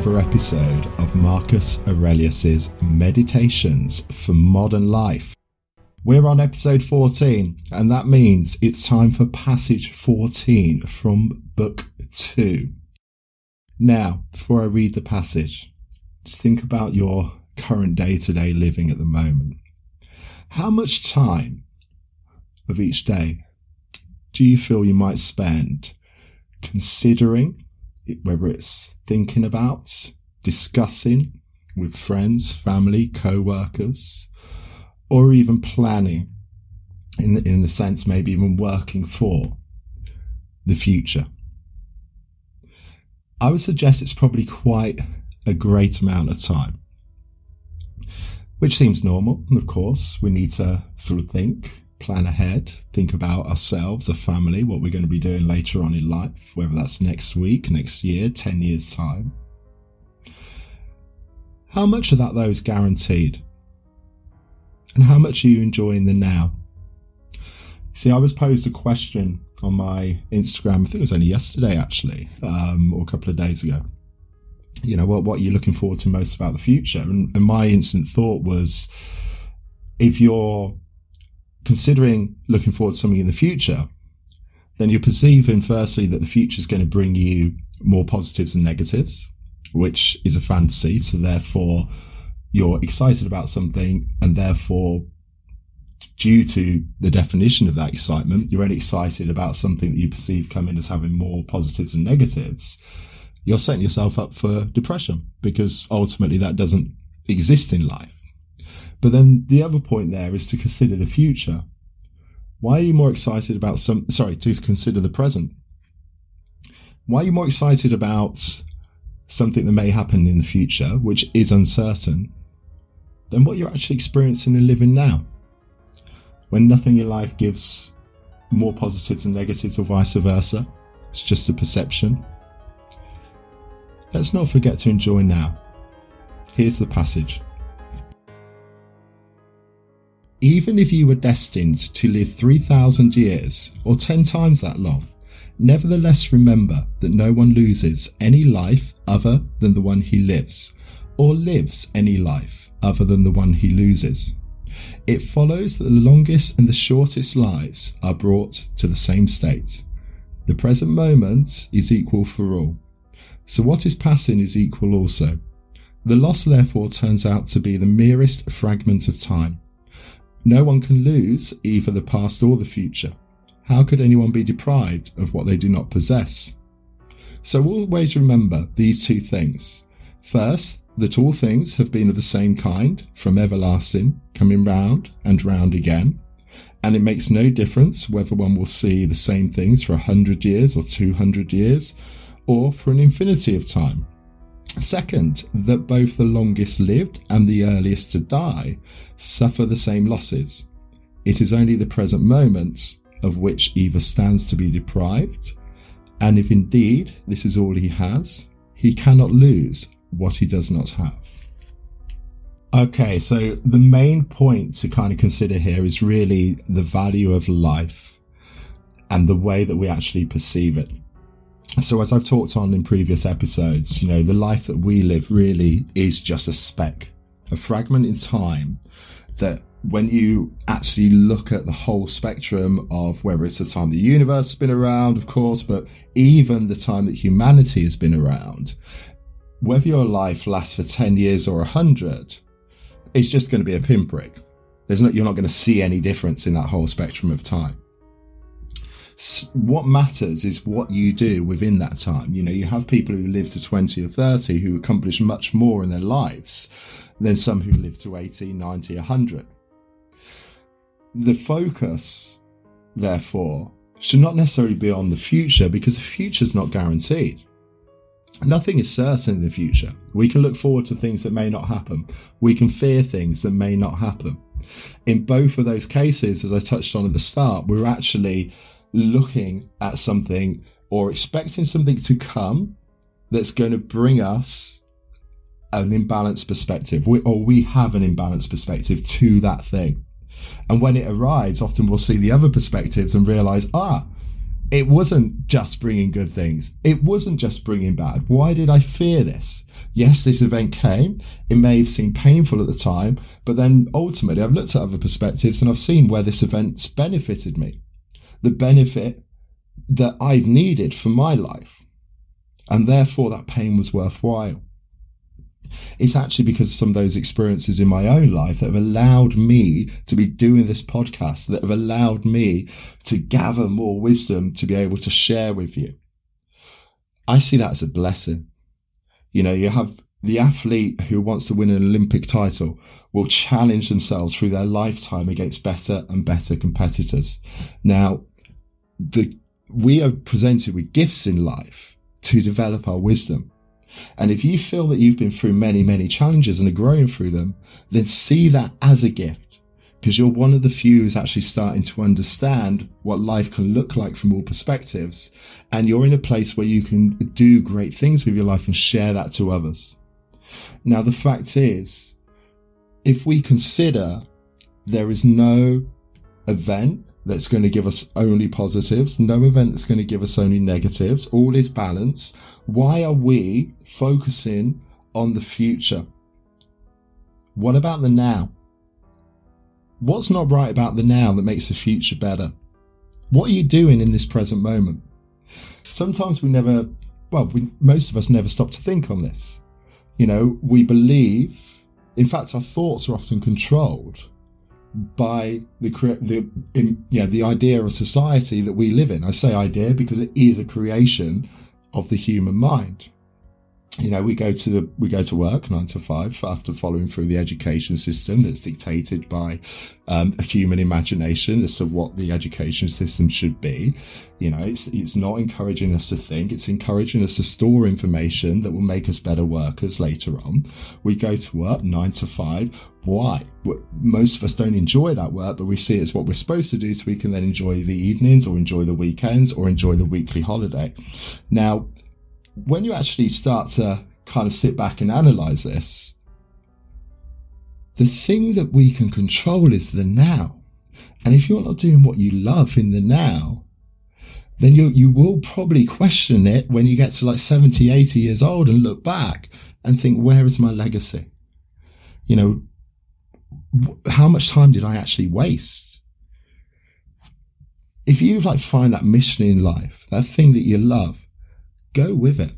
another episode of Marcus Aurelius's Meditations for Modern Life. We're on episode 14, and that means it's time for passage 14 from book 2. Now, before I read the passage, just think about your current day to day living at the moment. How much time of each day do you feel you might spend considering whether it's thinking about, discussing with friends, family, co workers, or even planning, in the, in the sense maybe even working for the future. I would suggest it's probably quite a great amount of time, which seems normal. And of course, we need to sort of think plan ahead, think about ourselves, a family, what we're going to be doing later on in life, whether that's next week, next year, 10 years' time. How much of that, though, is guaranteed? And how much are you enjoying the now? See, I was posed a question on my Instagram, I think it was only yesterday actually, um, or a couple of days ago. You know, what, what are you looking forward to most about the future? And, and my instant thought was if you're considering looking forward to something in the future, then you're perceiving firstly that the future is going to bring you more positives and negatives, which is a fantasy. So therefore, you're excited about something, and therefore, due to the definition of that excitement, you're only excited about something that you perceive coming as having more positives and negatives. You're setting yourself up for depression because ultimately that doesn't exist in life. But then the other point there is to consider the future. Why are you more excited about some, sorry, to consider the present? Why are you more excited about something that may happen in the future, which is uncertain, than what you're actually experiencing and living now? When nothing in life gives more positives and negatives or vice versa, it's just a perception. Let's not forget to enjoy now. Here's the passage. Even if you were destined to live 3,000 years, or 10 times that long, nevertheless remember that no one loses any life other than the one he lives, or lives any life other than the one he loses. It follows that the longest and the shortest lives are brought to the same state. The present moment is equal for all. So what is passing is equal also. The loss therefore turns out to be the merest fragment of time no one can lose either the past or the future. How could anyone be deprived of what they do not possess? So always remember these two things. First, that all things have been of the same kind, from everlasting, coming round and round again. And it makes no difference whether one will see the same things for a hundred years or two hundred years, or for an infinity of time. Second, that both the longest lived and the earliest to die suffer the same losses. It is only the present moment of which either stands to be deprived, and if indeed this is all he has, he cannot lose what he does not have. Okay, so the main point to kind of consider here is really the value of life and the way that we actually perceive it so as I've talked on in previous episodes, you know, the life that we live really is just a speck, a fragment in time that when you actually look at the whole spectrum of whether it's the time the universe has been around, of course, but even the time that humanity has been around, whether your life lasts for 10 years or 100, it's just going to be a pinprick. There's not, you're not going to see any difference in that whole spectrum of time what matters is what you do within that time. You know, you have people who live to 20 or 30 who accomplish much more in their lives than some who live to 80, 90, 100. The focus, therefore, should not necessarily be on the future because the future is not guaranteed. Nothing is certain in the future. We can look forward to things that may not happen. We can fear things that may not happen. In both of those cases, as I touched on at the start, we're actually looking at something or expecting something to come that's going to bring us an imbalanced perspective, we, or we have an imbalanced perspective to that thing. And when it arrives, often we'll see the other perspectives and realize, ah, it wasn't just bringing good things. It wasn't just bringing bad. Why did I fear this? Yes, this event came. It may have seemed painful at the time, but then ultimately I've looked at other perspectives and I've seen where this event's benefited me. The benefit that I've needed for my life. And therefore that pain was worthwhile. It's actually because of some of those experiences in my own life that have allowed me to be doing this podcast, that have allowed me to gather more wisdom to be able to share with you. I see that as a blessing. You know, you have the athlete who wants to win an Olympic title will challenge themselves through their lifetime against better and better competitors. Now, the, we are presented with gifts in life to develop our wisdom. And if you feel that you've been through many, many challenges and are growing through them, then see that as a gift because you're one of the few who's actually starting to understand what life can look like from all perspectives. And you're in a place where you can do great things with your life and share that to others. Now, the fact is, if we consider there is no event that's going to give us only positives, no event that's going to give us only negatives, all is balance. Why are we focusing on the future? What about the now? What's not right about the now that makes the future better? What are you doing in this present moment? Sometimes we never, well, we, most of us never stop to think on this. You know, we believe, in fact, our thoughts are often controlled by the the in, yeah the idea of society that we live in. I say idea because it is a creation of the human mind you know, we go to the, we go to work nine to five after following through the education system that's dictated by um, a human imagination as to what the education system should be. You know, it's it's not encouraging us to think; it's encouraging us to store information that will make us better workers later on. We go to work nine to five. Why? Most of us don't enjoy that work, but we see it as what we're supposed to do, so we can then enjoy the evenings, or enjoy the weekends, or enjoy the weekly holiday. Now when you actually start to kind of sit back and analyze this, the thing that we can control is the now. And if you're not doing what you love in the now, then you, you will probably question it when you get to like 70, 80 years old and look back and think, where is my legacy? You know, how much time did I actually waste? If you like find that mission in life, that thing that you love, go with it.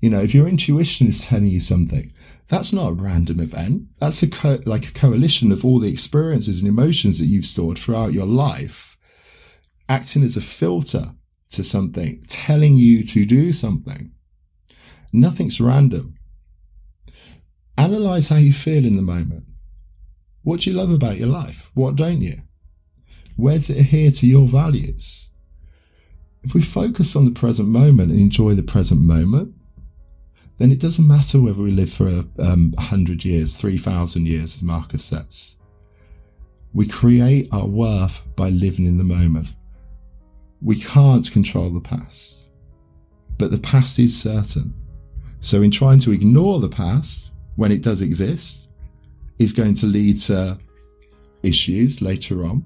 You know, if your intuition is telling you something, that's not a random event. That's a co- like a coalition of all the experiences and emotions that you've stored throughout your life, acting as a filter to something, telling you to do something. Nothing's random. Analyze how you feel in the moment. What do you love about your life? What don't you? Where does it adhere to your values? If we focus on the present moment and enjoy the present moment, then it doesn't matter whether we live for a um, 100 years, 3,000 years, as Marcus says. We create our worth by living in the moment. We can't control the past, but the past is certain. So, in trying to ignore the past when it does exist, is going to lead to issues later on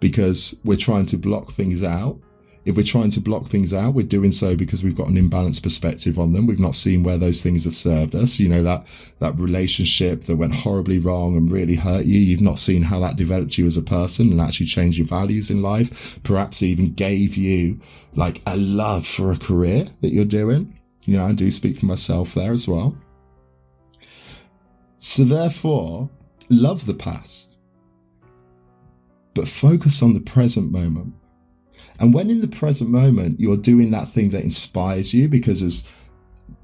because we're trying to block things out if we're trying to block things out, we're doing so because we've got an imbalanced perspective on them. We've not seen where those things have served us. You know, that, that relationship that went horribly wrong and really hurt you. You've not seen how that developed you as a person and actually changed your values in life. Perhaps even gave you like a love for a career that you're doing. You know, I do speak for myself there as well. So therefore, love the past, but focus on the present moment and when in the present moment you're doing that thing that inspires you, because as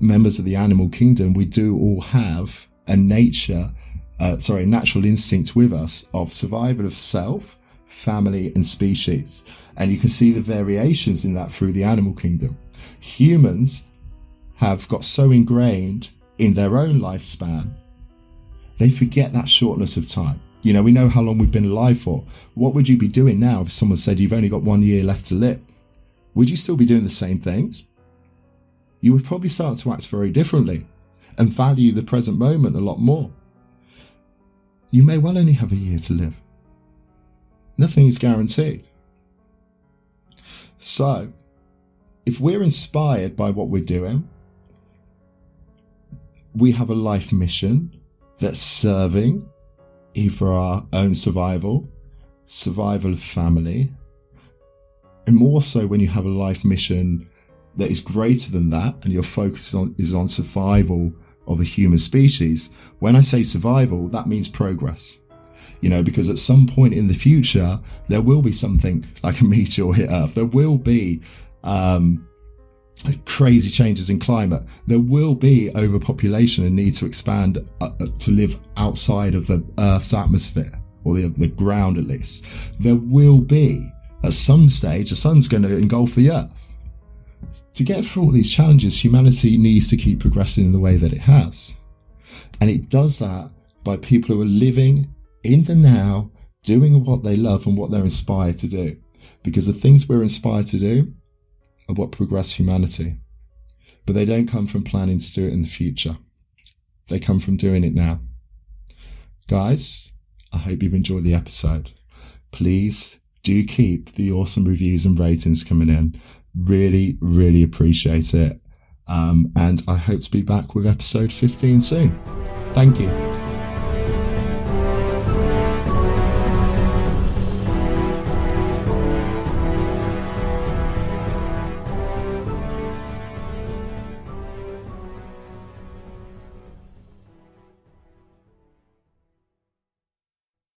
members of the animal kingdom, we do all have a nature, uh, sorry, natural instinct with us of survival of self, family, and species. And you can see the variations in that through the animal kingdom. Humans have got so ingrained in their own lifespan, they forget that shortness of time. You know, we know how long we've been alive for. What would you be doing now if someone said you've only got one year left to live? Would you still be doing the same things? You would probably start to act very differently and value the present moment a lot more. You may well only have a year to live. Nothing is guaranteed. So, if we're inspired by what we're doing, we have a life mission that's serving either our own survival, survival of family, and more so when you have a life mission that is greater than that and your focus on, is on survival of the human species. When I say survival, that means progress. You know, because at some point in the future, there will be something like a meteor hit Earth. There will be um, crazy changes in climate. There will be overpopulation and need to expand uh, uh, to live outside of the Earth's atmosphere or the, the ground at least. There will be, at some stage, the sun's going to engulf the Earth. To get through all these challenges, humanity needs to keep progressing in the way that it has. And it does that by people who are living in the now, doing what they love and what they're inspired to do. Because the things we're inspired to do are what progress humanity. But they don't come from planning to do it in the future. They come from doing it now. Guys, I hope you've enjoyed the episode. Please do keep the awesome reviews and ratings coming in. Really, really appreciate it. Um, and I hope to be back with episode 15 soon. Thank you.